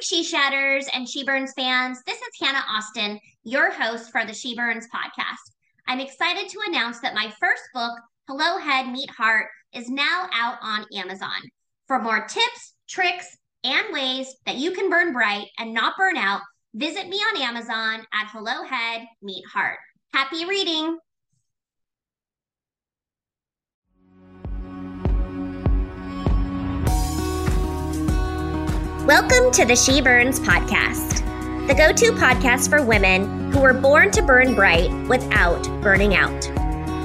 She Shatters and She Burns fans. This is Hannah Austin, your host for the She Burns podcast. I'm excited to announce that my first book, Hello Head Meet Heart, is now out on Amazon. For more tips, tricks, and ways that you can burn bright and not burn out, visit me on Amazon at Hello Head Meet Heart. Happy reading! Welcome to the She Burns podcast, the go to podcast for women who were born to burn bright without burning out.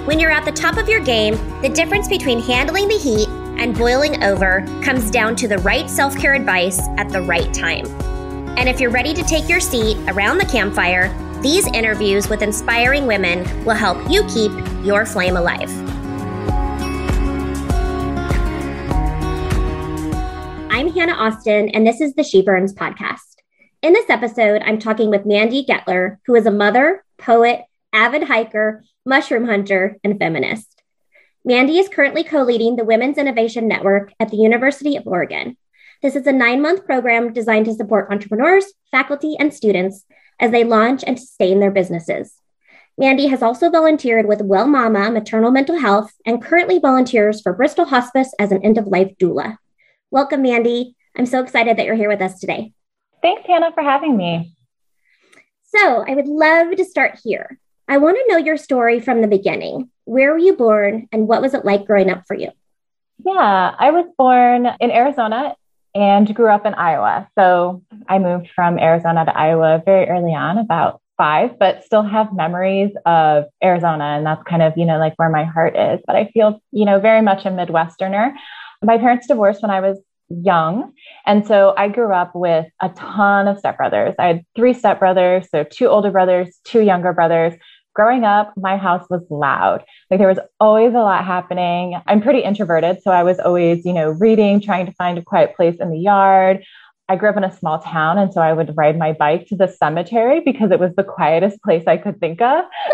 When you're at the top of your game, the difference between handling the heat and boiling over comes down to the right self care advice at the right time. And if you're ready to take your seat around the campfire, these interviews with inspiring women will help you keep your flame alive. I'm Hannah Austin, and this is the She Burns podcast. In this episode, I'm talking with Mandy Getler, who is a mother, poet, avid hiker, mushroom hunter, and feminist. Mandy is currently co leading the Women's Innovation Network at the University of Oregon. This is a nine month program designed to support entrepreneurs, faculty, and students as they launch and sustain their businesses. Mandy has also volunteered with Well Mama Maternal Mental Health and currently volunteers for Bristol Hospice as an end of life doula. Welcome, Mandy. I'm so excited that you're here with us today. Thanks, Hannah, for having me. So, I would love to start here. I want to know your story from the beginning. Where were you born and what was it like growing up for you? Yeah, I was born in Arizona and grew up in Iowa. So, I moved from Arizona to Iowa very early on, about five, but still have memories of Arizona. And that's kind of, you know, like where my heart is. But I feel, you know, very much a Midwesterner my parents divorced when I was young. And so I grew up with a ton of stepbrothers. I had three stepbrothers, so two older brothers, two younger brothers. Growing up, my house was loud. Like there was always a lot happening. I'm pretty introverted, so I was always, you know, reading, trying to find a quiet place in the yard. I grew up in a small town, and so I would ride my bike to the cemetery because it was the quietest place I could think of.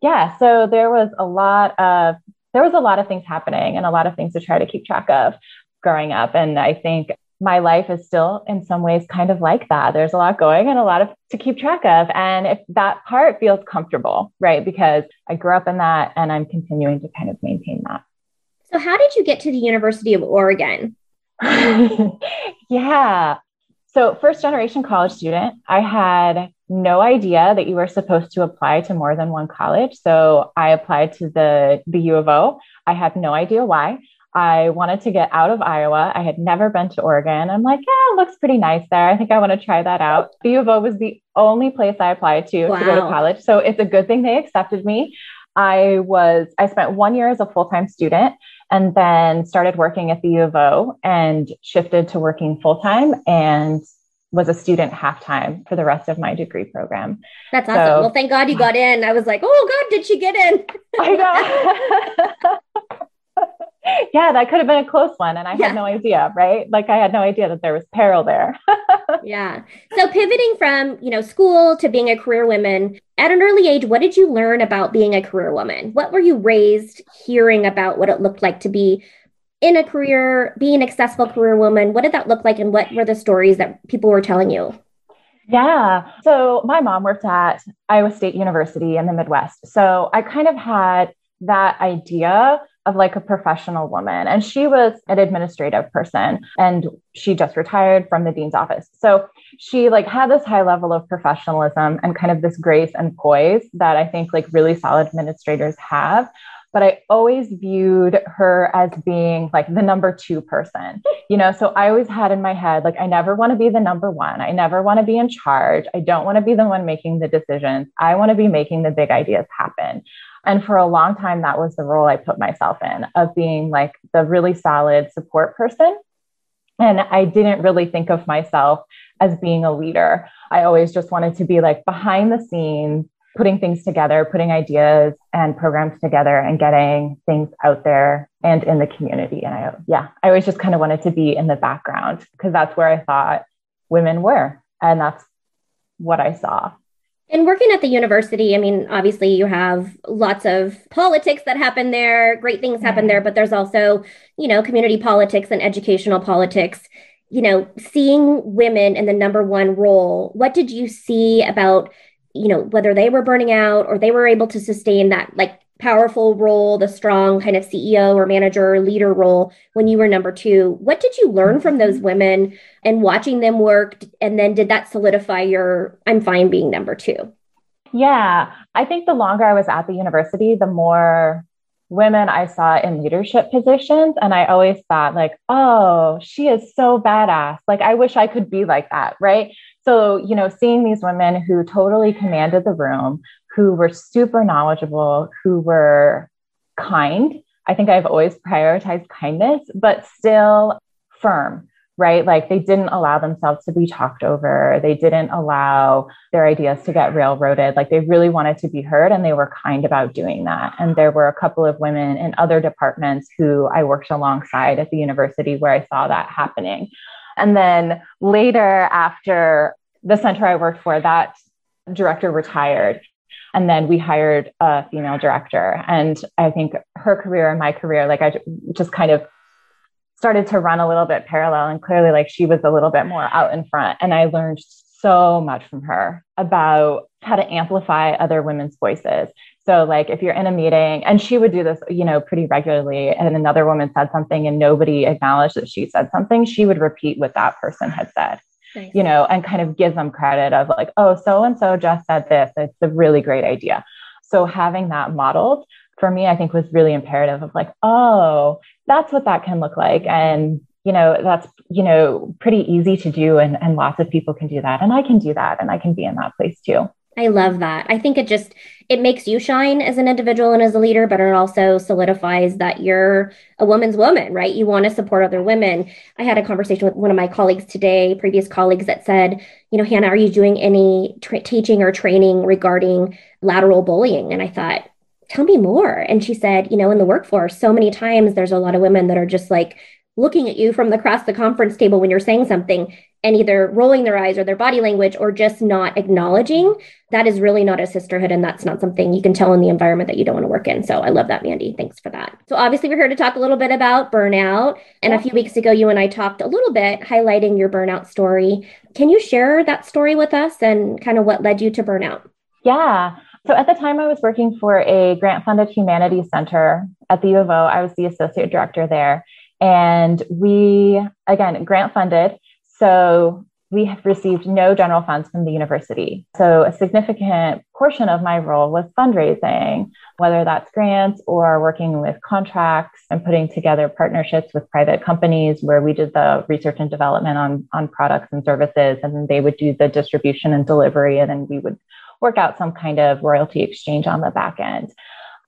yeah, so there was a lot of there was a lot of things happening and a lot of things to try to keep track of growing up. And I think my life is still in some ways kind of like that. There's a lot going and a lot of to keep track of. And if that part feels comfortable, right? Because I grew up in that and I'm continuing to kind of maintain that. So how did you get to the University of Oregon? yeah. So first generation college student, I had no idea that you were supposed to apply to more than one college. So I applied to the, the U of O. I had no idea why. I wanted to get out of Iowa. I had never been to Oregon. I'm like, yeah, it looks pretty nice there. I think I want to try that out. The U of O was the only place I applied to wow. to go to college. So it's a good thing they accepted me. I was, I spent one year as a full time student and then started working at the U of O and shifted to working full time. And was a student half time for the rest of my degree program. That's awesome. So, well, thank God you got in. I was like, oh God, did she get in? I know. yeah, that could have been a close one. And I yeah. had no idea, right? Like I had no idea that there was peril there. yeah. So pivoting from, you know, school to being a career woman at an early age, what did you learn about being a career woman? What were you raised hearing about what it looked like to be in a career, being an accessible career woman, what did that look like and what were the stories that people were telling you? Yeah. So my mom worked at Iowa State University in the Midwest. So I kind of had that idea of like a professional woman. And she was an administrative person and she just retired from the dean's office. So she like had this high level of professionalism and kind of this grace and poise that I think like really solid administrators have but I always viewed her as being like the number two person, you know. So I always had in my head, like, I never want to be the number one. I never want to be in charge. I don't want to be the one making the decisions. I want to be making the big ideas happen. And for a long time, that was the role I put myself in of being like the really solid support person. And I didn't really think of myself as being a leader. I always just wanted to be like behind the scenes, putting things together, putting ideas and programs together and getting things out there and in the community. And I, yeah, I always just kind of wanted to be in the background because that's where I thought women were. And that's what I saw. And working at the university, I mean, obviously you have lots of politics that happen there, great things happen mm-hmm. there, but there's also, you know, community politics and educational politics. you know, seeing women in the number one role, what did you see about, you know, whether they were burning out or they were able to sustain that like powerful role, the strong kind of CEO or manager or leader role when you were number two? What did you learn from those mm-hmm. women and watching them work? And then did that solidify your I'm fine being number two? Yeah, I think the longer I was at the university, the more women I saw in leadership positions. And I always thought, like, oh, she is so badass. Like, I wish I could be like that. Right. So, you know, seeing these women who totally commanded the room, who were super knowledgeable, who were kind. I think I've always prioritized kindness, but still firm right? Like they didn't allow themselves to be talked over. They didn't allow their ideas to get railroaded. Like they really wanted to be heard and they were kind about doing that. And there were a couple of women in other departments who I worked alongside at the university where I saw that happening. And then later, after the center I worked for, that director retired. And then we hired a female director. And I think her career and my career, like I just kind of started to run a little bit parallel and clearly like she was a little bit more out in front and i learned so much from her about how to amplify other women's voices so like if you're in a meeting and she would do this you know pretty regularly and another woman said something and nobody acknowledged that she said something she would repeat what that person had said nice. you know and kind of give them credit of like oh so and so just said this it's a really great idea so having that modeled for me, I think was really imperative of like, oh, that's what that can look like. And, you know, that's, you know, pretty easy to do. And, and lots of people can do that. And I can do that. And I can be in that place too. I love that. I think it just it makes you shine as an individual and as a leader, but it also solidifies that you're a woman's woman, right? You want to support other women. I had a conversation with one of my colleagues today, previous colleagues that said, you know, Hannah, are you doing any tra- teaching or training regarding lateral bullying? And I thought, tell me more. And she said, you know, in the workforce, so many times there's a lot of women that are just like looking at you from across the conference table when you're saying something and either rolling their eyes or their body language or just not acknowledging. That is really not a sisterhood. And that's not something you can tell in the environment that you don't want to work in. So I love that, Mandy. Thanks for that. So obviously, we're here to talk a little bit about burnout. And a few weeks ago, you and I talked a little bit highlighting your burnout story. Can you share that story with us and kind of what led you to burnout? Yeah. So at the time, I was working for a grant funded humanities center at the U of O. I was the associate director there. And we, again, grant funded. So we have received no general funds from the university. So a significant portion of my role was fundraising, whether that's grants or working with contracts and putting together partnerships with private companies where we did the research and development on, on products and services, and then they would do the distribution and delivery, and then we would work out some kind of royalty exchange on the back end.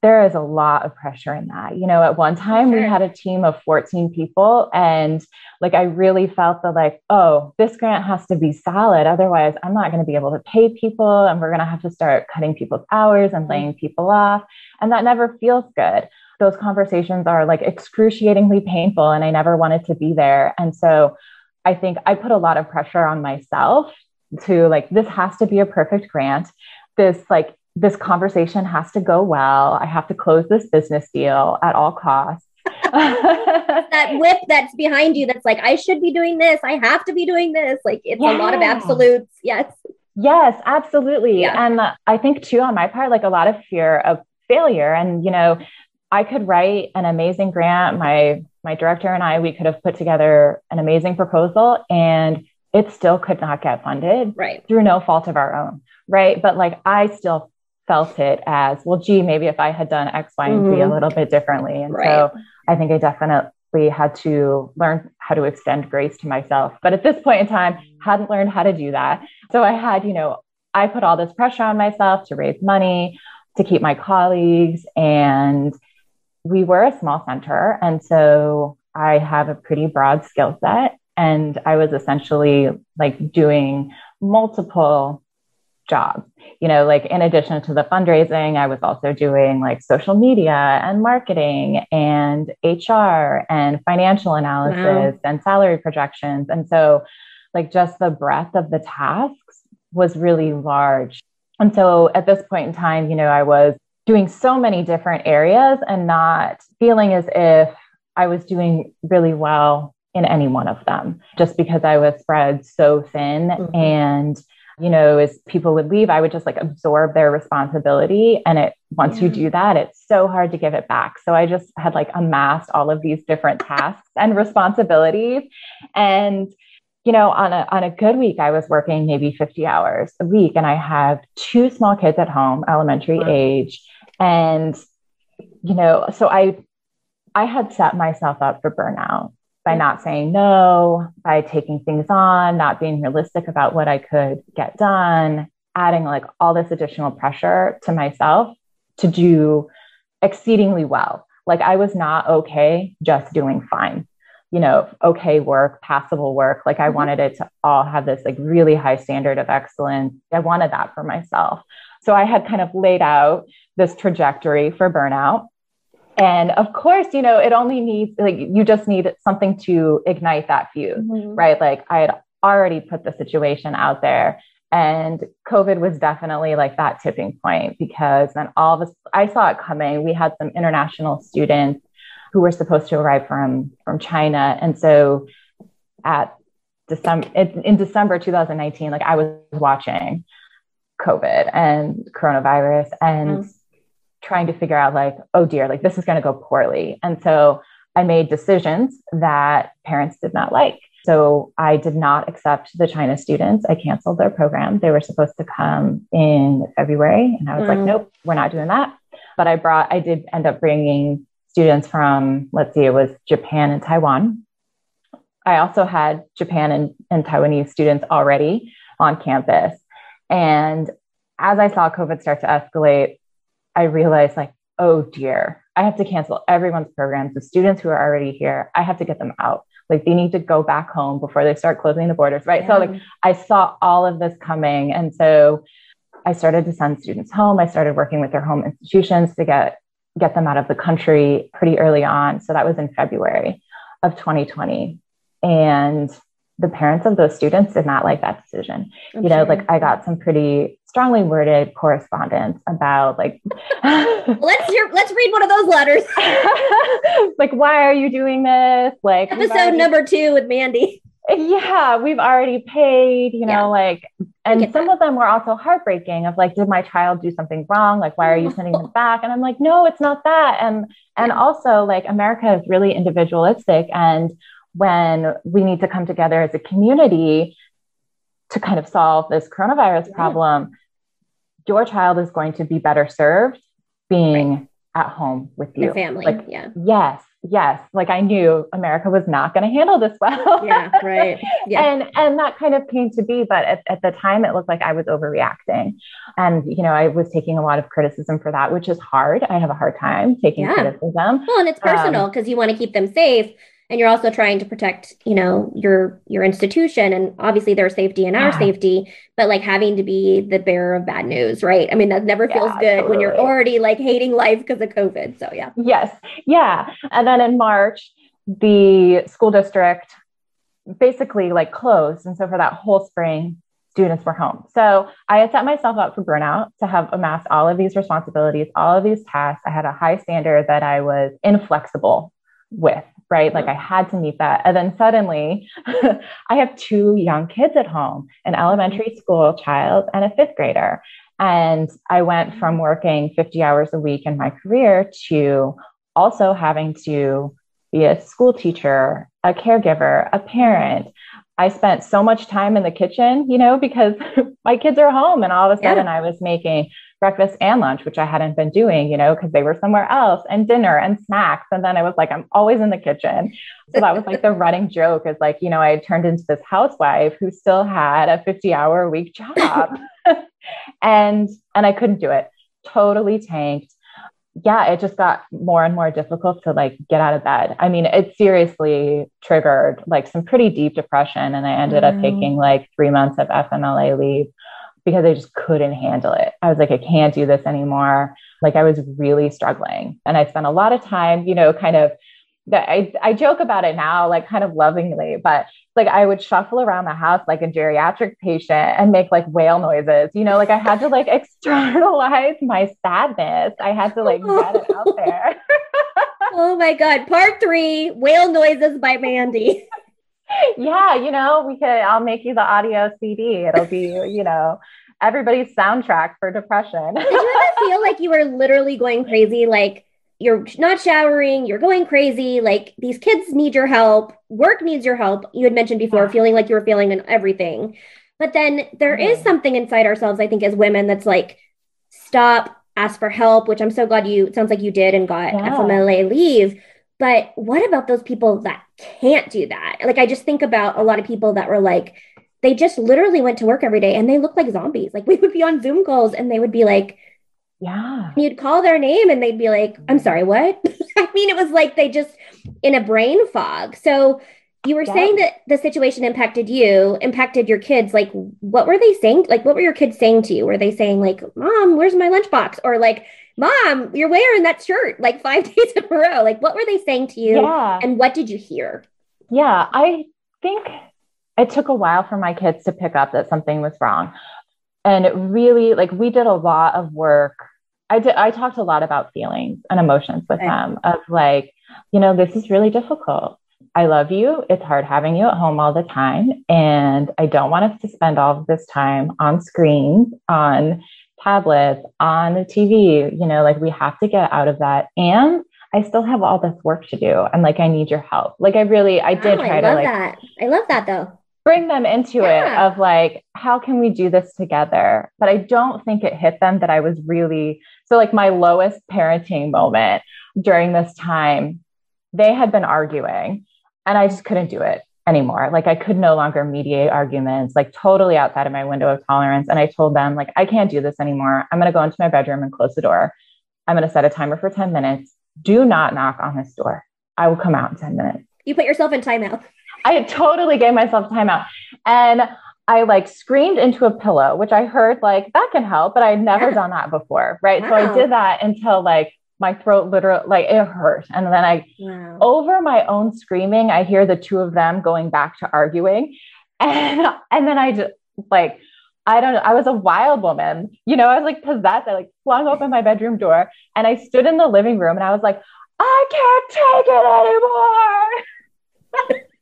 There is a lot of pressure in that. You know, at one time sure. we had a team of 14 people, and like I really felt the like, oh, this grant has to be solid. Otherwise, I'm not going to be able to pay people, and we're going to have to start cutting people's hours and laying people off. And that never feels good those conversations are like excruciatingly painful and I never wanted to be there. And so I think I put a lot of pressure on myself to like this has to be a perfect grant this like this conversation has to go well. I have to close this business deal at all costs. That whip that's behind you that's like i should be doing this. I have to be doing this. Like it's yeah. a lot of absolutes. Yes. Yes absolutely. Yeah. and i think too on my part like a lot of fear of failure. And you know i could write an amazing grant. My my director and i we could have put together an amazing proposal and it still could not get funded right. through no fault of our own. Right? But like i still felt it as well gee maybe if i had done x y and z mm-hmm. a little bit differently. And right. so i think i definitely had to learn how to extend grace to myself. But at this point in time hadn't learned how to do that. So i had you know i put all this pressure on myself to raise money to keep my colleagues and we were a small center. And so i have a pretty broad skill set. And I was essentially like doing multiple jobs. You know, like in addition to the fundraising, I was also doing like social media and marketing and HR and financial analysis wow. and salary projections. And so, like, just the breadth of the tasks was really large. And so, at this point in time, you know, I was doing so many different areas and not feeling as if I was doing really well in any one of them just because I was spread so thin. Mm-hmm. And, you know, as people would leave, I would just like absorb their responsibility. And it, once yeah. you do that, it's so hard to give it back. So I just had like amassed all of these different tasks and responsibilities. And, you know, on a, on a good week, I was working maybe 50 hours a week and I have two small kids at home, elementary wow. age. And, you know, so I, I had set myself up for burnout by not saying no, by taking things on, not being realistic about what I could get done, adding like all this additional pressure to myself to do exceedingly well. Like I was not okay just doing fine, you know, okay work, passable work. Like I mm-hmm. wanted it to all have this like really high standard of excellence. I wanted that for myself. So I had kind of laid out this trajectory for burnout and of course you know it only needs like you just need something to ignite that fuse mm-hmm. right? Like i had already put the situation out there and covid was definitely like that tipping point because then all of us i saw it coming. We had some international students who were supposed to arrive from from china. And so at december in december 2019 like i was watching covid and coronavirus. And mm-hmm trying to figure out like, oh dear, like this is going to go poorly. And so I made decisions that parents did not like. So I did not accept the China students. I canceled their program. They were supposed to come in February. And I was mm. like, nope, we're not doing that. But I brought, I did end up bringing students from, let's see, it was Japan and Taiwan. I also had Japan and, and Taiwanese students already on campus. And as I saw COVID start to escalate, I realized like, oh dear, I have to cancel everyone's programs. The students who are already here, I have to get them out. Like they need to go back home before they start closing the borders, right? Yeah. So like I saw all of this coming. And so I started to send students home. I started working with their home institutions to get get them out of the country pretty early on. So that was in February of 2020. And the parents of those students did not like that decision. I'm you know, sure. like I got some pretty strongly worded correspondence about like let's hear let's read one of those letters. like, why are you doing this? Like episode already, number two with Mandy. Yeah, we've already paid, you know, yeah. like and some that. of them were also heartbreaking of like, did my child do something wrong? Like, why are you sending them back? And I'm like, no, it's not that. And and also like America is really individualistic and when we need to come together as a community to kind of solve this coronavirus yeah. problem, your child is going to be better served being right. at home with you. Your family. Like, yeah. Yes. Yes. Like I knew America was not going to handle this well. yeah. Right. Yeah. and, and that kind of came to be, but at, at the time it looked like I was overreacting. And, you know, I was taking a lot of criticism for that, which is hard. I have a hard time taking yeah. criticism. Well, and it's personal because um, you want to keep them safe and you're also trying to protect you know your your institution and obviously their safety and our yeah. safety but like having to be the bearer of bad news right? I mean that never feels yeah, good totally. when you're already like hating life because of covid so yeah. Yes. Yeah. And then in march the school district basically like closed. And so for that whole spring students were home. So i had set myself up for burnout to have amassed all of these responsibilities all of these tasks. I had a high standard that i was inflexible with right? Like I had to meet that. And then suddenly I have two young kids at home, an mm-hmm. elementary school child and a fifth grader. And I went mm-hmm. from working 50 hours a week in my career to also having to be a school teacher, a caregiver, a parent. I spent so much time in the kitchen, you know, because my kids are home and all of a sudden yeah. I was making breakfast and lunch, which I hadn't been doing, you know, because they were somewhere else, and dinner and snacks. And then I was like, I'm always in the kitchen. So that was like the running joke is like, you know, I had turned into this housewife who still had a 50 hour a week job. and and I couldn't do it. Totally tanked. Yeah, it just got more and more difficult to like get out of bed. I mean, it seriously triggered like some pretty deep depression. And I ended mm. up taking like three months of FMLA leave because I just couldn't handle it. I was like, I can't do this anymore. Like I was really struggling. And I spent a lot of time, you know, kind of that I, I joke about it now, like kind of lovingly, but like I would shuffle around the house like a geriatric patient and make like whale noises. You know, like I had to like externalize my sadness. I had to like get it out there. oh my God. Part three whale noises by Mandy. yeah, you know, we could, I'll make you the audio CD. It'll be, you know, everybody's soundtrack for depression. Did you ever feel like you were literally going crazy? Like you're not showering, you're going crazy. Like these kids need your help, work needs your help. You had mentioned before, yeah. feeling like you were failing in everything. But then there mm-hmm. is something inside ourselves, I think, as women that's like, stop, ask for help, which I'm so glad you, it sounds like you did and got yeah. FMLA leave. But what about those people that can't do that? Like, I just think about a lot of people that were like, they just literally went to work every day and they look like zombies. Like, we would be on Zoom calls and they would be like, yeah. You'd call their name and they'd be like, I'm mm-hmm. sorry, what? I mean, it was like they just in a brain fog. So you were yeah. saying that the situation impacted you, impacted your kids. Like, what were they saying? Like, what were your kids saying to you? Were they saying, like, Mom, where's my lunchbox? Or like, Mom, you're wearing that shirt like five days in a row. Like, what were they saying to you? Yeah. And what did you hear? Yeah, I think it took a while for my kids to pick up that something was wrong. And it really, like, we did a lot of work. I did, I talked a lot about feelings and emotions with them of like, you know, this is really difficult I love you. It's hard having you at home all the time. And I don't want us to spend all of this time on screens, on tablets, on the TV. You know, like we have to get out of that. And I still have all this work to do. And like, I need your help. Like, I really, I did oh, try I to like, that. I love that though. Bring them into yeah. it of like, how can we do this together? But I don't think it hit them that I was really so like my lowest parenting moment during this time. They had been arguing and I just couldn't do it anymore. Like I could no longer mediate arguments, like totally outside of my window of tolerance. And I told them, like, I can't do this anymore. I'm going to go into my bedroom and close the door. I'm going to set a timer for 10 minutes. Do not knock on this door. I will come out in 10 minutes. You put yourself in timeout. I totally gave myself timeout. And I like screamed into a pillow, which I heard like that can help, but I'd never yeah. done that before. Right. Wow. So I did that until like my throat literally like it hurt. And then i wow. over my own screaming i hear the two of them going back to arguing. And and then i just like i don't know i was a wild woman. You know i was like possessed. I like flung open my bedroom door and i stood in the living room and i was like i can't take it anymore.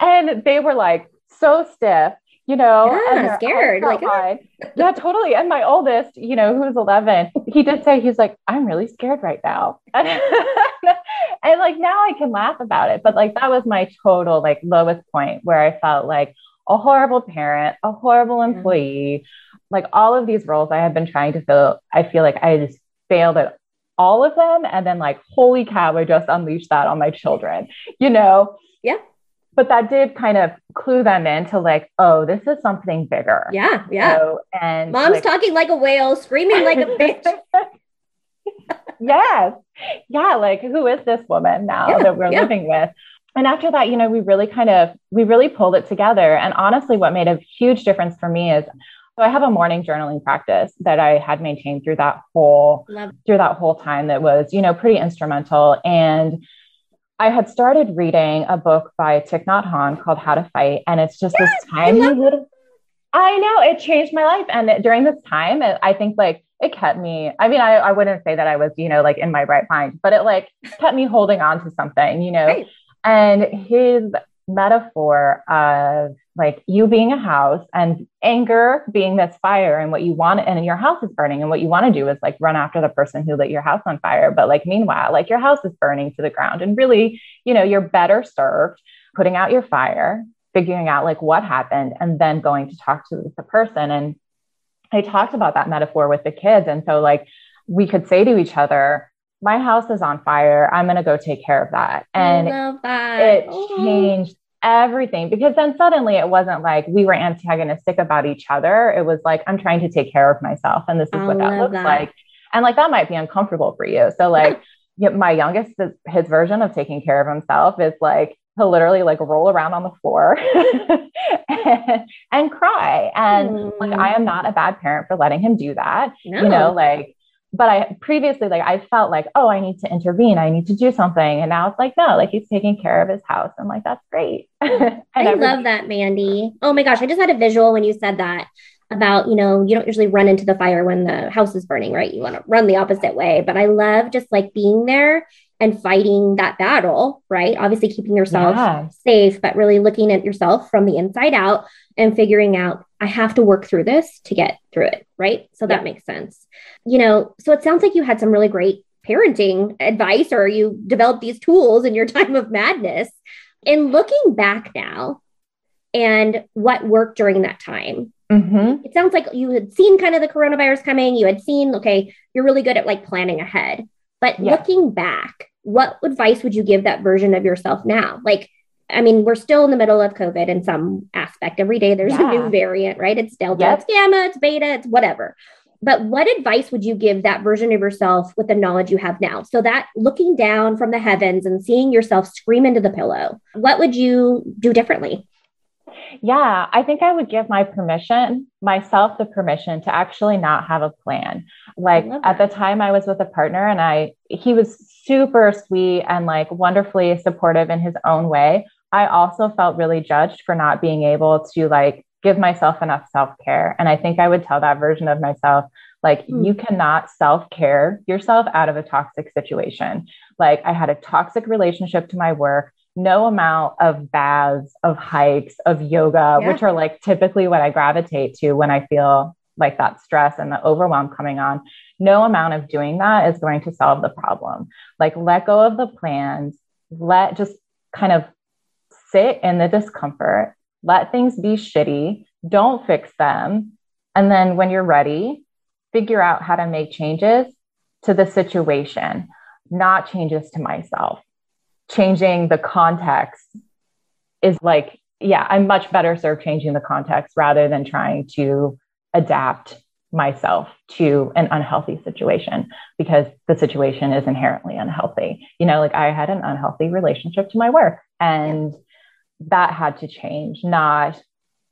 And they were like so stiff you know, yeah, scared. Like, ah. yeah, totally. And my oldest, you know, who's 11, he did say, he's like, I'm really scared right now. and like now I can laugh about it. But like that was my total, like, lowest point where I felt like a horrible parent, a horrible employee, like all of these roles I had been trying to fill. I feel like I just failed at all of them. And then, like, holy cow, I just unleashed that on my children, you know? Yeah but that did kind of clue them into like, oh, this is something bigger. Yeah, yeah. So, and mom's like, talking like a whale, screaming like a bitch. yes, yeah. Like, who is this woman now yeah, that we're yeah. living with? And after that, you know, we really kind of we really pulled it together. And honestly, what made a huge difference for me is so I have a morning journaling practice that I had maintained through that whole Love. through that whole time that was, you know, pretty instrumental. And I had started reading a book by Thich Nhat Hanh called How to Fight, and it's just yes, this tiny little. I know it changed my life, and during this time, it, I think like it kept me. I mean, I, I wouldn't say that I was, you know, like in my right mind, but it like kept me holding on to something, you know. Right. And his metaphor of like you being a house and anger being this fire and what you want and your house is burning and what you want to do is like run after the person who lit your house on fire. But like meanwhile like your house is burning to the ground and really you know you're better served putting out your fire figuring out like what happened and then going to talk to the person. And i talked about that metaphor with the kids. And so like we could say to each other my house is on fire. I'm going to go take care of that. And that. it oh. changed everything because then suddenly it wasn't like we were antagonistic about each other. It was like, I'm trying to take care of myself. And this is I what that looks that. like. And like that might be uncomfortable for you. So, like, my youngest, his version of taking care of himself is like, he'll literally like roll around on the floor and, and, cry. And mm. like, I am not a bad parent for letting him do that. No. You know, like, but I previously like I felt like, oh, I need to intervene, I need to do something. And now it's like, no, like he's taking care of his house. I'm like, that's great. I love that, Mandy. Oh my gosh, I just had a visual when you said that about, you know, you don't usually run into the fire when the house is burning, right? You want to run the opposite way. But I love just like being there and fighting that battle, right? Obviously, keeping yourself yeah. safe, but really looking at yourself from the inside out and figuring out, I have to work through this to get through it, right? So that yeah. makes sense. You know, so it sounds like you had some really great parenting advice or you developed these tools in your time of madness. In looking back now and what worked during that time, mm-hmm. it sounds like you had seen kind of the coronavirus coming. You had seen, okay, you're really good at like planning ahead. But yeah. looking back, what advice would you give that version of yourself now? Like, I mean, we're still in the middle of COVID in some aspect. Every day there's yeah. a new variant, right? It's Delta, yep. it's Gamma, it's Beta, it's whatever. But what advice would you give that version of yourself with the knowledge you have now? So that looking down from the heavens and seeing yourself scream into the pillow, what would you do differently? Yeah, I think I would give my permission, myself the permission to actually not have a plan. Like at the time I was with a partner and I he was super sweet and like wonderfully supportive in his own way. I also felt really judged for not being able to like give myself enough self-care. And I think I would tell that version of myself like mm. you cannot self-care yourself out of a toxic situation. Like I had a toxic relationship to my work no amount of baths, of hikes, of yoga, yeah. which are like typically what I gravitate to when I feel like that stress and the overwhelm coming on. No amount of doing that is going to solve the problem. Like, let go of the plans, let just kind of sit in the discomfort, let things be shitty, don't fix them. And then when you're ready, figure out how to make changes to the situation, not changes to myself changing the context is like, yeah, I'm much better served changing the context rather than trying to adapt myself to an unhealthy situation because the situation is inherently unhealthy. You know, like I had an unhealthy relationship to my work and that had to change, not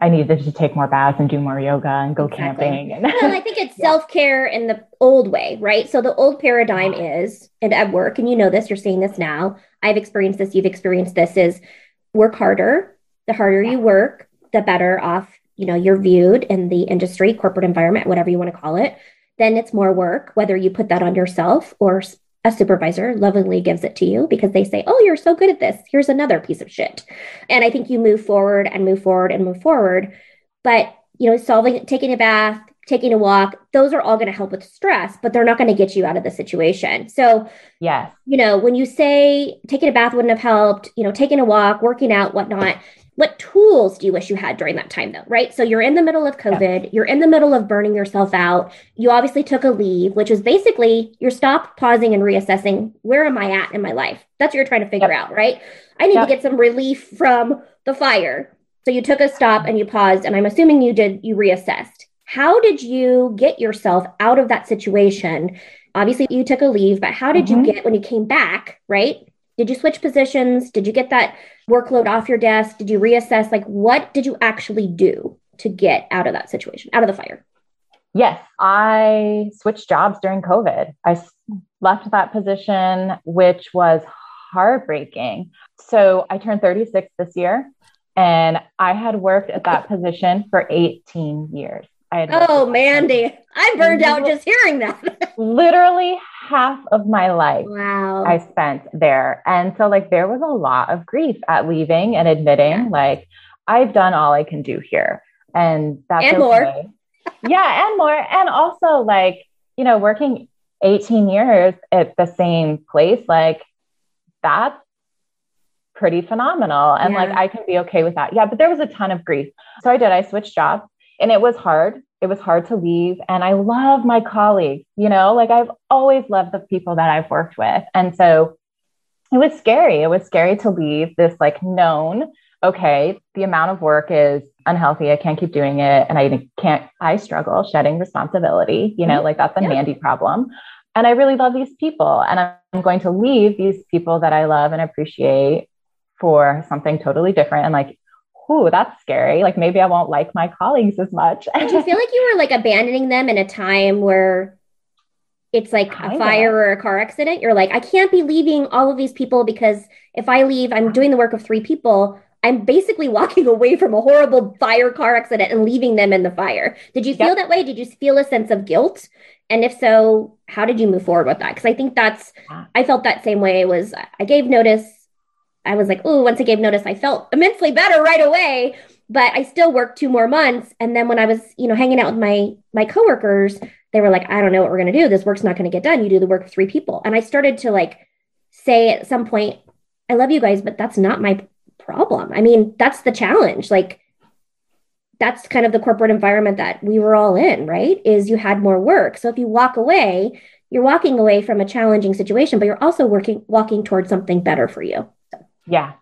I needed to take more baths and do more yoga and go exactly. camping. well, I think it's yeah. self care in the old way, right? So the old paradigm is, and at work, and you know this, you're seeing this now. I've experienced this, you've experienced this, is work harder. The harder you work, the better off, you know, you're viewed in the industry, corporate environment, whatever you want to call it. Then it's more work, whether you put that on yourself or a supervisor lovingly gives it to you because they say, Oh, you're so good at this. Here's another piece of shit. And I think you move forward and move forward and move forward. But, you know, solving, taking a bath, taking a walk, those are all going to help with stress, but they're not going to get you out of the situation. So, yes, you know, when you say taking a bath wouldn't have helped, you know, taking a walk, working out, whatnot, what tools do you wish you had during that time though right so you're in the middle of covid yeah. you're in the middle of burning yourself out you obviously took a leave which was basically you're stop pausing and reassessing where am i at in my life that's what you're trying to figure yep. out right i need yep. to get some relief from the fire so you took a stop and you paused and i'm assuming you did you reassessed how did you get yourself out of that situation obviously you took a leave but how did mm-hmm. you get when you came back right did you switch positions? Did you get that workload off your desk? Did you reassess? Like, what did you actually do to get out of that situation, out of the fire? Yes, I switched jobs during COVID. I left that position, which was heartbreaking. So I turned 36 this year, and I had worked at that position for 18 years. Oh, Mandy, I burned out just hearing that. literally half of my life wow. I spent there. And so, like, there was a lot of grief at leaving and admitting, yeah. like, I've done all I can do here. And that's and okay. more. yeah, and more. And also, like, you know, working 18 years at the same place, like, that's pretty phenomenal. And yeah. like, I can be okay with that. Yeah, but there was a ton of grief. So I did, I switched jobs and it was hard it was hard to leave. And I love my colleagues, you know, like I've always loved the people that I've worked with. And so it was scary. It was scary to leave this like known, okay, the amount of work is unhealthy. I can't keep doing it. And I can't, I struggle shedding responsibility, you know, mm-hmm. like that's a yeah. Mandy problem. And I really love these people. And I'm going to leave these people that I love and appreciate for something totally different. And like, ooh, that's scary. Like maybe I won't like my colleagues as much. Did you feel like you were like abandoning them in a time where it's like a fire or a car accident? You're like, I can't be leaving all of these people because if I leave, I'm doing the work of three people. I'm basically walking away from a horrible fire car accident and leaving them in the fire. Did you feel yep. that way? Did you feel a sense of guilt? And if so, how did you move forward with that? Because I think that's, ah. I felt that same way. Was, I gave notice. I was like, oh, once I gave notice, I felt immensely better right away. But I still worked two more months. And then when I was, you know, hanging out with my my coworkers, they were like, I don't know what we're gonna do. This work's not gonna get done. You do the work of three people. And I started to like say at some point, I love you guys, but that's not my problem. I mean, that's the challenge. Like that's kind of the corporate environment that we were all in, right? Is you had more work. So if you walk away, you're walking away from a challenging situation, but you're also working walking towards something better for you. Yeah.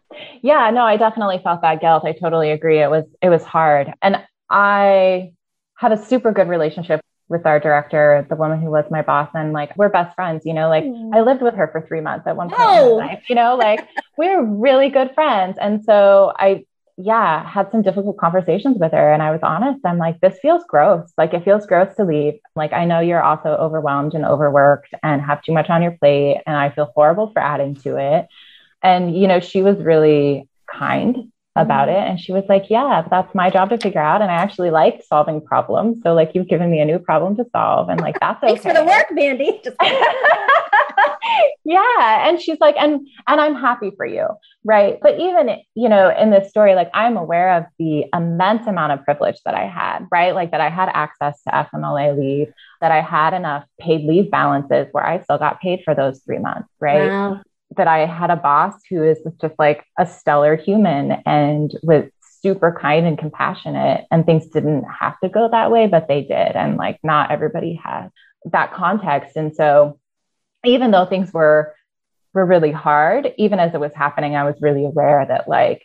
Yeah, no, I definitely felt that guilt. I totally agree. It was it was hard. And I had a super good relationship with our director, the woman who was my boss, and like we're best friends, you know, like mm. I lived with her for three months at one point oh. in life, you know, like we were really good friends. And so I yeah, had some difficult conversations with her and I was honest. I'm like, this feels gross. Like it feels gross to leave. Like I know you're also overwhelmed and overworked and have too much on your plate. And I feel horrible for adding to it. And, you know, she was really kind about mm-hmm. it. And she was like, Yeah, that's my job to figure out. And I actually like solving problems. So, like, you've given me a new problem to solve. And, like, that's Thanks for the work, Mandy. yeah. And she's like, and and I'm happy for you. Right. But even, you know, in this story, like I'm aware of the immense amount of privilege that I had, right? Like that I had access to FMLA leave, that I had enough paid leave balances where I still got paid for those three months, right? Wow that I had a boss who is just like a stellar human and was super kind and compassionate and things didn't have to go that way but they did and like not everybody had that context. And so even though things were were really hard even as it was happening i was really aware that like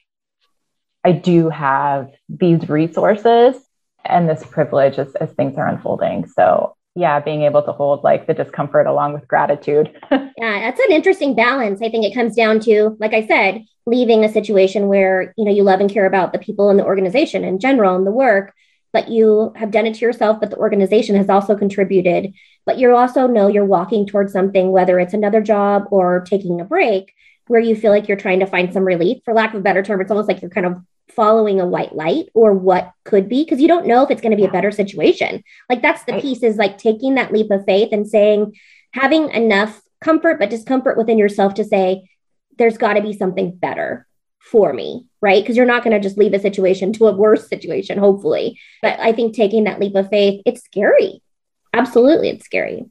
i do have these resources and this privilege as, as things are unfolding. So yeah, being able to hold like the discomfort along with gratitude. yeah, that's an interesting balance. I think it comes down to, like I said, leaving a situation where, you know, you love and care about the people in the organization in general and the work, but you have done it to yourself, but the organization has also contributed. But you also know you're walking towards something, whether it's another job or taking a break, where you feel like you're trying to find some relief. For lack of a better term, it's almost like you're kind of following a white light or what could be because you don't know if it's going to be a better situation. Like that's the piece is like taking that leap of faith and saying, having enough comfort, but discomfort within yourself to say, there's got to be something better for me, right? Because you're not going to just leave a situation to a worse situation, hopefully. But I think taking that leap of faith, it's scary. Absolutely, it's scary.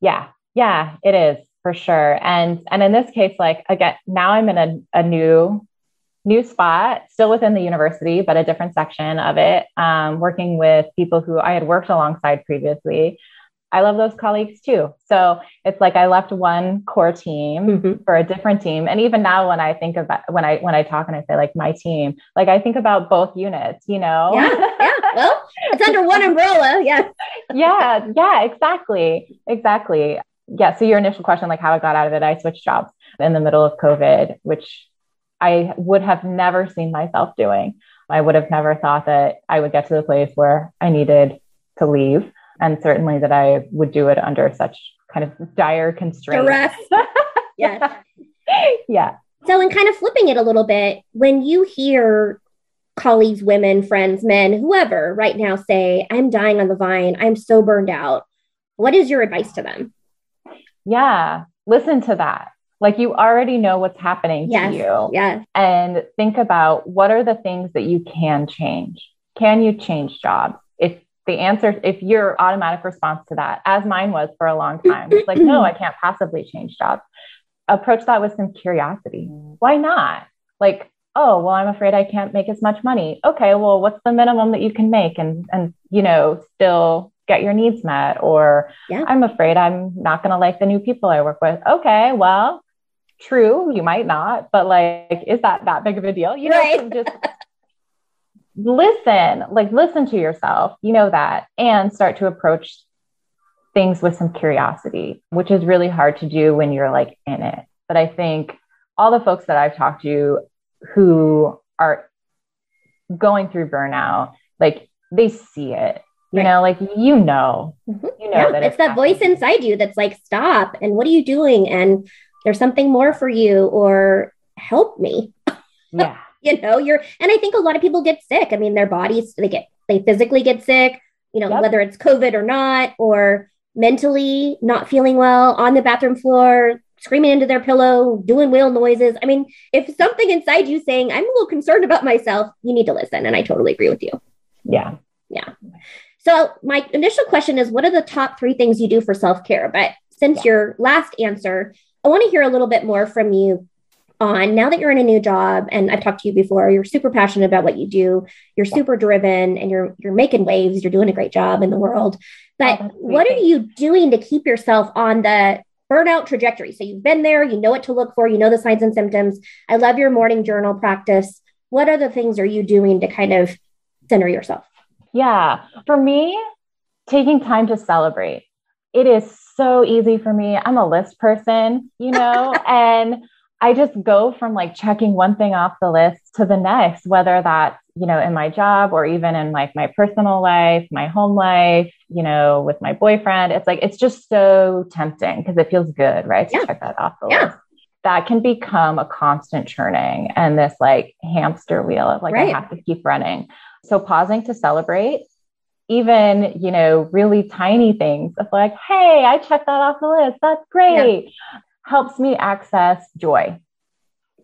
Yeah, yeah, it is for sure. And and in this case, like again, now I'm in a, a new new spot, still within the university, but a different section of it, um, working with people who I had worked alongside previously. I love those colleagues too. So it's like I left one core team mm-hmm. for a different team. And even now when I think about when I when I talk and I say like my team, like I think about both units, you know? Yeah. Yeah. Well, it's under one umbrella. Yeah. yeah. Yeah, exactly. Exactly. Yeah. So your initial question, like how I got out of it, I switched jobs in the middle of COVID, which I would have never seen myself doing. I would have never thought that I would get to the place where I needed to leave, and certainly that I would do it under such kind of dire constraints. yes. yeah. So, in kind of flipping it a little bit, when you hear colleagues, women, friends, men, whoever right now say, I'm dying on the vine, I'm so burned out, what is your advice to them? Yeah, listen to that. Like you already know what's happening yes, to you. Yes. And think about what are the things that you can change? Can you change jobs? If the answer, if your automatic response to that, as mine was for a long time, it's like, no, I can't possibly change jobs. Approach that with some curiosity. Why not? Like, oh, well, I'm afraid I can't make as much money. Okay, well, what's the minimum that you can make and and you know, still get your needs met or yeah. i'm afraid i'm not going to like the new people i work with okay well true you might not but like is that that big of a deal? You know right. just listen like listen to yourself. You know that. And start to approach things with some curiosity which is really hard to do when you're like in it. But i think all the folks that i've talked to who are going through burnout like they see it. You know like you know. Mm-hmm. you know yeah, that it's, it's that happening. voice inside you that's like stop and what are you doing? And there's something more for you or help me. yeah. you know, you're, and I think a lot of people get sick. I mean, their bodies, they get, they physically get sick, you know, yep. whether it's COVID or not, or mentally not feeling well on the bathroom floor, screaming into their pillow, doing whale noises. I mean, if something inside you saying, I'm a little concerned about myself, you need to listen. And I totally agree with you. Yeah. Yeah. So, my initial question is what are the top three things you do for self care? But since yeah. your last answer, I want to hear a little bit more from you on now that you're in a new job and I've talked to you before, you're super passionate about what you do, you're super driven and you're you're making waves, you're doing a great job in the world. But oh, what are you doing to keep yourself on the burnout trajectory? So you've been there, you know what to look for, you know the signs and symptoms. I love your morning journal practice. What other things are you doing to kind of center yourself? Yeah, for me, taking time to celebrate. It is so easy for me. I'm a list person, you know, and I just go from like checking one thing off the list to the next, whether that's, you know, in my job or even in like my personal life, my home life, you know, with my boyfriend. It's like, it's just so tempting because it feels good, right? To yeah. check that off the yeah. list. That can become a constant churning and this like hamster wheel of like, right. I have to keep running. So pausing to celebrate even you know really tiny things of like hey i checked that off the list that's great yeah helps me access joy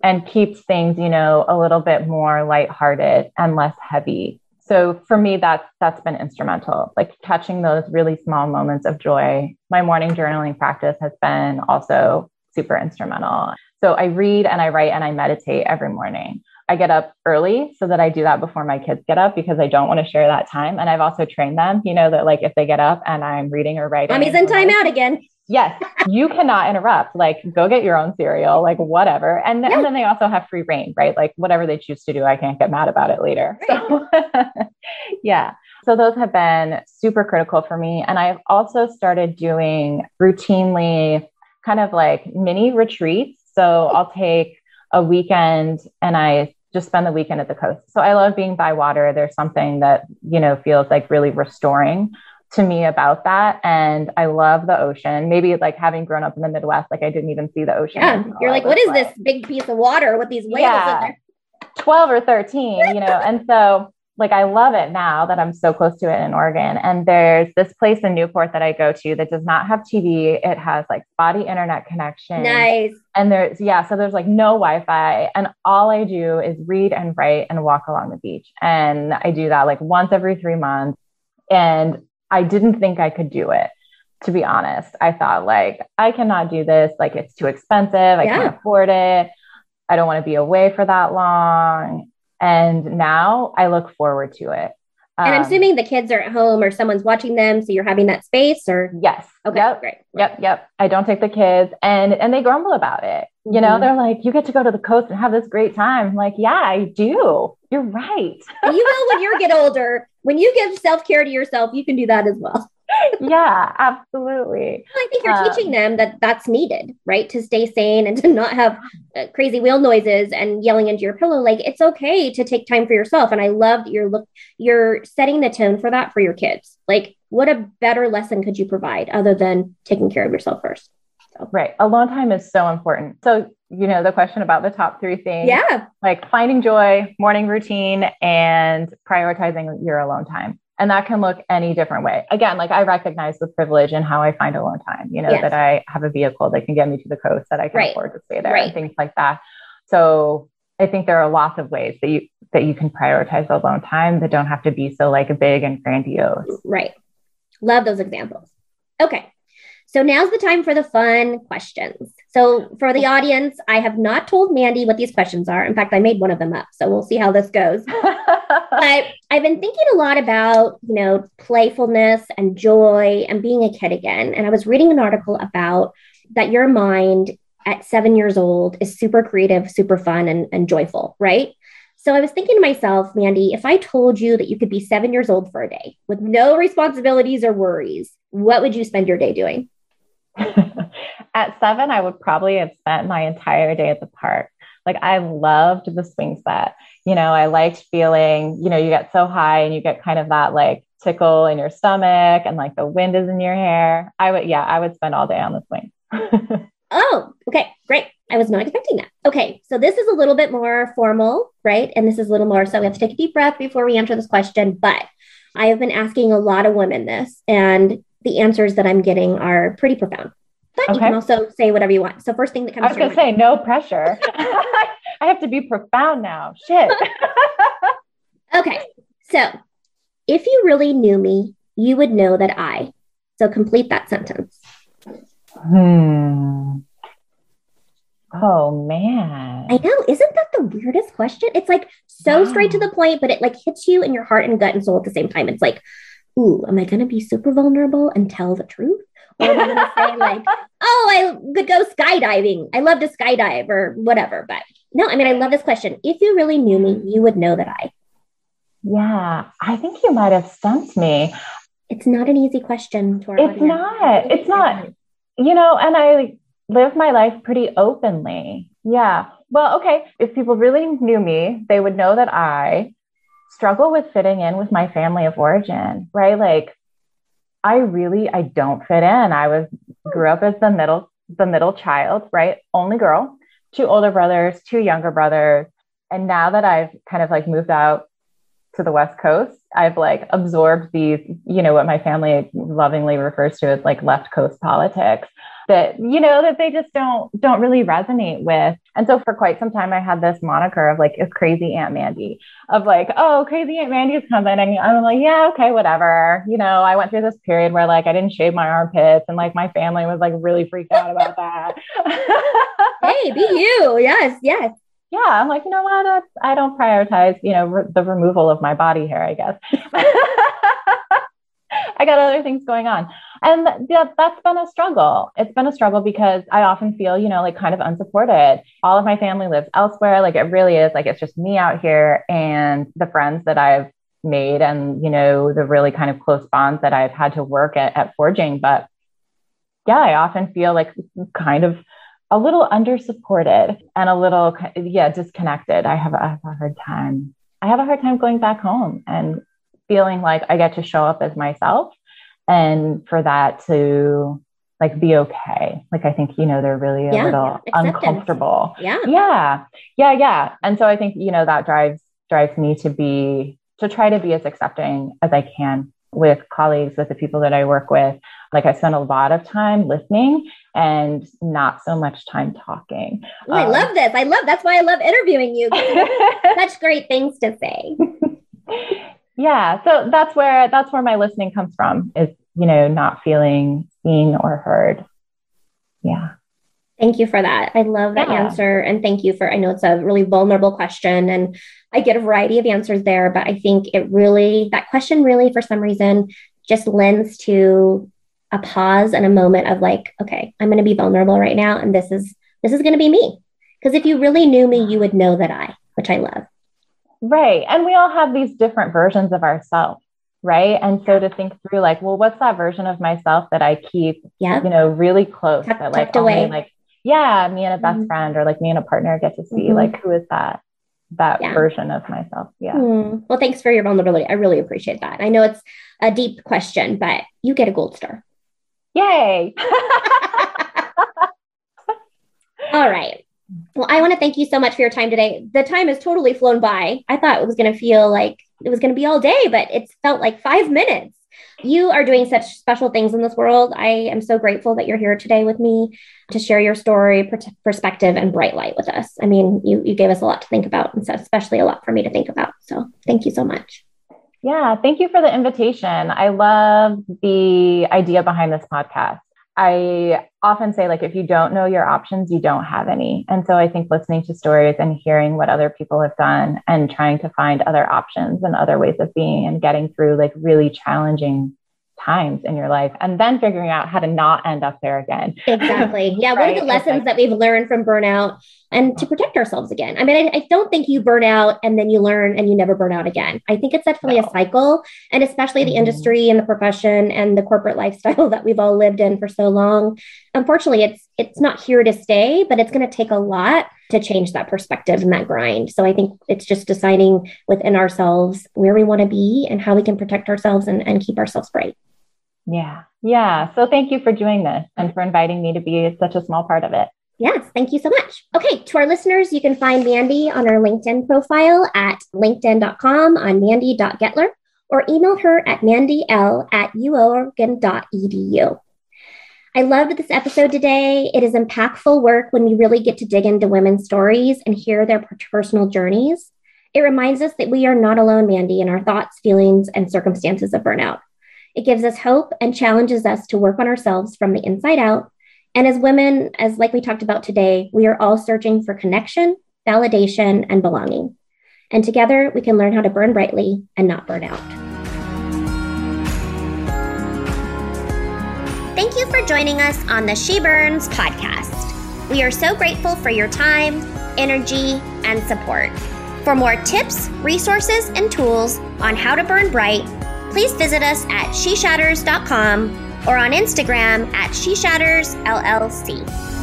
and keeps things, you know, a little bit more lighthearted and less heavy. So for me, that's that's been instrumental. Like catching those really small moments of joy. My morning journaling practice has been also super instrumental. So I read and I write and I meditate every morning. I get up early so that I do that before my kids get up because I don't want to share that time. And I've also trained them, you know, that like if they get up and I'm reading or writing. Mommy's in timeout again. Yes, you cannot interrupt. Like, go get your own cereal, like whatever. And, yeah. and then they also have free rein, right? Like, whatever they choose to do, I can't get mad about it later. Right. So, yeah. So those have been super critical for me. And I've also started doing routinely kind of like mini retreats. So I'll take a weekend and I just spend the weekend at the coast. So I love being by water. There's something that, you know, feels like really restoring to me about that. And I love the ocean. Maybe like having grown up in the Midwest, like I didn't even see the ocean. Yeah. You're like, what is this big piece of water with these waves yeah. 12 or 13, you know? and so like I love it now that I'm so close to it in Oregon. And there's this place in Newport that I go to that does not have TV. It has like spotty internet connection. Nice. And there's yeah, so there's like no Wi-Fi. And all I do is read and write and walk along the beach. And I do that like once every three months. And I didn't think I could do it. To be honest, I thought like I cannot do this. Like it's too expensive. I yeah. can't afford it. I don't want to be away for that long. And now I look forward to it. Um, and I'm um, assuming the kids are at home or someone's watching them, so you're having that space. Or yes, okay, yep. great. Yep, yep. I don't take the kids, and and they grumble about it. You know, mm-hmm. they're like, "You get to go to the coast and have this great time." I'm like, "Yeah, I do. You're right." you will when you get older. When you give self care to yourself, you can do that as well. Yeah, absolutely. I think you're um, teaching them that that's needed, right? To stay sane and to not have uh, crazy wheel noises and yelling into your pillow. Like it's okay to take time for yourself. And I love that you're look you're setting the tone for that for your kids. Like what a better lesson could you provide other than taking care of yourself first? So. Right. Alone time is so important. So, you know, the question about the top three things. Yeah. Like finding joy, morning routine, and prioritizing your alone time. And that can look any different way. Again, like I recognize the privilege and how I find alone time, you know, yes. that I have a vehicle that can get me to the coast, that I can right. afford to stay there right. and things like that. So I think there are lots of ways that you that you can prioritize alone time that don't have to be so like big and grandiose. Right. Love those examples. Okay. So now's the time for the fun questions. So for the audience, I have not told Mandy what these questions are. In fact, I made one of them up. So we'll see how this goes. but I've been thinking a lot about, you know, playfulness and joy and being a kid again. And I was reading an article about that your mind at seven years old is super creative, super fun, and, and joyful, right? So I was thinking to myself, Mandy, if I told you that you could be seven years old for a day with no responsibilities or worries, what would you spend your day doing? at seven, I would probably have spent my entire day at the park. Like I loved the swing set. You know, I liked feeling, you know, you get so high and you get kind of that like tickle in your stomach and like the wind is in your hair. I would, yeah, I would spend all day on the swing. oh, okay, great. I was not expecting that. Okay, so this is a little bit more formal, right? And this is a little more, so we have to take a deep breath before we answer this question. But I have been asking a lot of women this, and the answers that I'm getting are pretty profound. But okay. you can also say whatever you want. So first thing that comes. I was going to say no pressure. I have to be profound now. Shit. okay, so if you really knew me, you would know that I. So complete that sentence. Hmm. Oh man. I know. Isn't that the weirdest question? It's like so wow. straight to the point, but it like hits you in your heart and gut and soul at the same time. It's like, ooh, am I gonna be super vulnerable and tell the truth? Or am I gonna say like, oh, I could go skydiving. I love to skydive or whatever. But no, I mean, I love this question. If you really knew me, you would know that I. Yeah, I think you might have stumped me. It's not an easy question to our It's audience. not. It's not. You know, and I live my life pretty openly. Yeah. Well, okay. If people really knew me, they would know that I struggle with fitting in with my family of origin, right? Like I really I don't fit in. I was grew up as the middle the middle child, right? Only girl, two older brothers, two younger brothers. And now that I've kind of like moved out to the West Coast, I've like absorbed these, you know, what my family lovingly refers to as like left coast politics that you know that they just don't don't really resonate with. And so for quite some time i had this moniker of like crazy aunt mandy of like oh crazy aunt mandy is coming. And i'm like yeah okay whatever. You know i went through this period where like i didn't shave my armpits and like my family was like really freaked out about that. Hey be you. Yes yes. Yeah i'm like you know what? I don't prioritize you know re- the removal of my body hair i guess I got other things going on. And that, that's been a struggle. It's been a struggle because I often feel, you know, like kind of unsupported. All of my family lives elsewhere. Like it really is like it's just me out here and the friends that I've made and, you know, the really kind of close bonds that I've had to work at, at forging. But yeah, I often feel like kind of a little under supported and a little, yeah, disconnected. I have, I have a hard time. I have a hard time going back home and feeling like I get to show up as myself and for that to like be okay. Like I think, you know, they're really a yeah, little acceptance. uncomfortable. Yeah. Yeah. Yeah. Yeah. And so I think, you know, that drives drives me to be to try to be as accepting as I can with colleagues, with the people that I work with. Like I spend a lot of time listening and not so much time talking. Oh, um, I love this. I love that's why I love interviewing you. Such great things to say. yeah so that's where that's where my listening comes from is you know not feeling seen or heard. Yeah. Thank you for that. I love that yeah. answer and thank you for i know it's a really vulnerable question and i get a variety of answers there but i think it really that question really for some reason just lends to a pause and a moment of like okay i'm going to be vulnerable right now and this is this is going to be me. Because if you really knew me you would know that i which i love Right. And we all have these different versions of ourselves. Right. And so to think through like, well, what's that version of myself that I keep, yeah. you know, really close that like only away. like, yeah, me and a best mm-hmm. friend or like me and a partner get to see mm-hmm. like, who is that? that yeah. version of myself. Yeah. Mm. Well, thanks for your vulnerability. I really appreciate that. I know it's a deep question, but you get a gold star. Yay. All right. Well, I want to thank you so much for your time today. The time has totally flown by. I thought it was going to feel like it was going to be all day, but it's felt like five minutes. You are doing such special things in this world. I am so grateful that you're here today with me to share your story, perspective, and bright light with us. I mean, you, you gave us a lot to think about, and so especially a lot for me to think about. So thank you so much. Yeah, thank you for the invitation. I love the idea behind this podcast. I often say, like, if you don't know your options, you don't have any. And so I think listening to stories and hearing what other people have done and trying to find other options and other ways of being and getting through like really challenging times in your life and then figuring out how to not end up there again. Exactly. Yeah. right? What are the lessons like, that we've learned from burnout and to protect ourselves again? I mean, I, I, don't think you burn out and then you learn and you never burn out again. I think it's definitely no. a cycle, and especially the mm-hmm. industry and the profession and the corporate lifestyle that we've all lived in for so long. Unfortunately, it's it's not here to stay, but it's going to take a lot to change that perspective and that grind. So I think it's just deciding within ourselves where we want to be and how we can protect ourselves and, and keep ourselves bright. Yeah. Yeah. So thank you for doing this and for inviting me to be such a small part of it. Yes, thank you so much. Okay, to our listeners, you can find Mandy on our LinkedIn profile at linkedin.com on mandy.getler or email her at mandyl at uoregon.edu. I loved this episode today. It is impactful work when we really get to dig into women's stories and hear their personal journeys. It reminds us that we are not alone, Mandy, in our thoughts, feelings, and circumstances of burnout. It gives us hope and challenges us to work on ourselves from the inside out. And as women, as like we talked about today, we are all searching for connection, validation, and belonging. And together we can learn how to burn brightly and not burn out. Thank you for joining us on the She Burns podcast. We are so grateful for your time, energy, and support. For more tips, resources, and tools on how to burn bright, please visit us at sheshatters.com or on Instagram at sheshattersllc.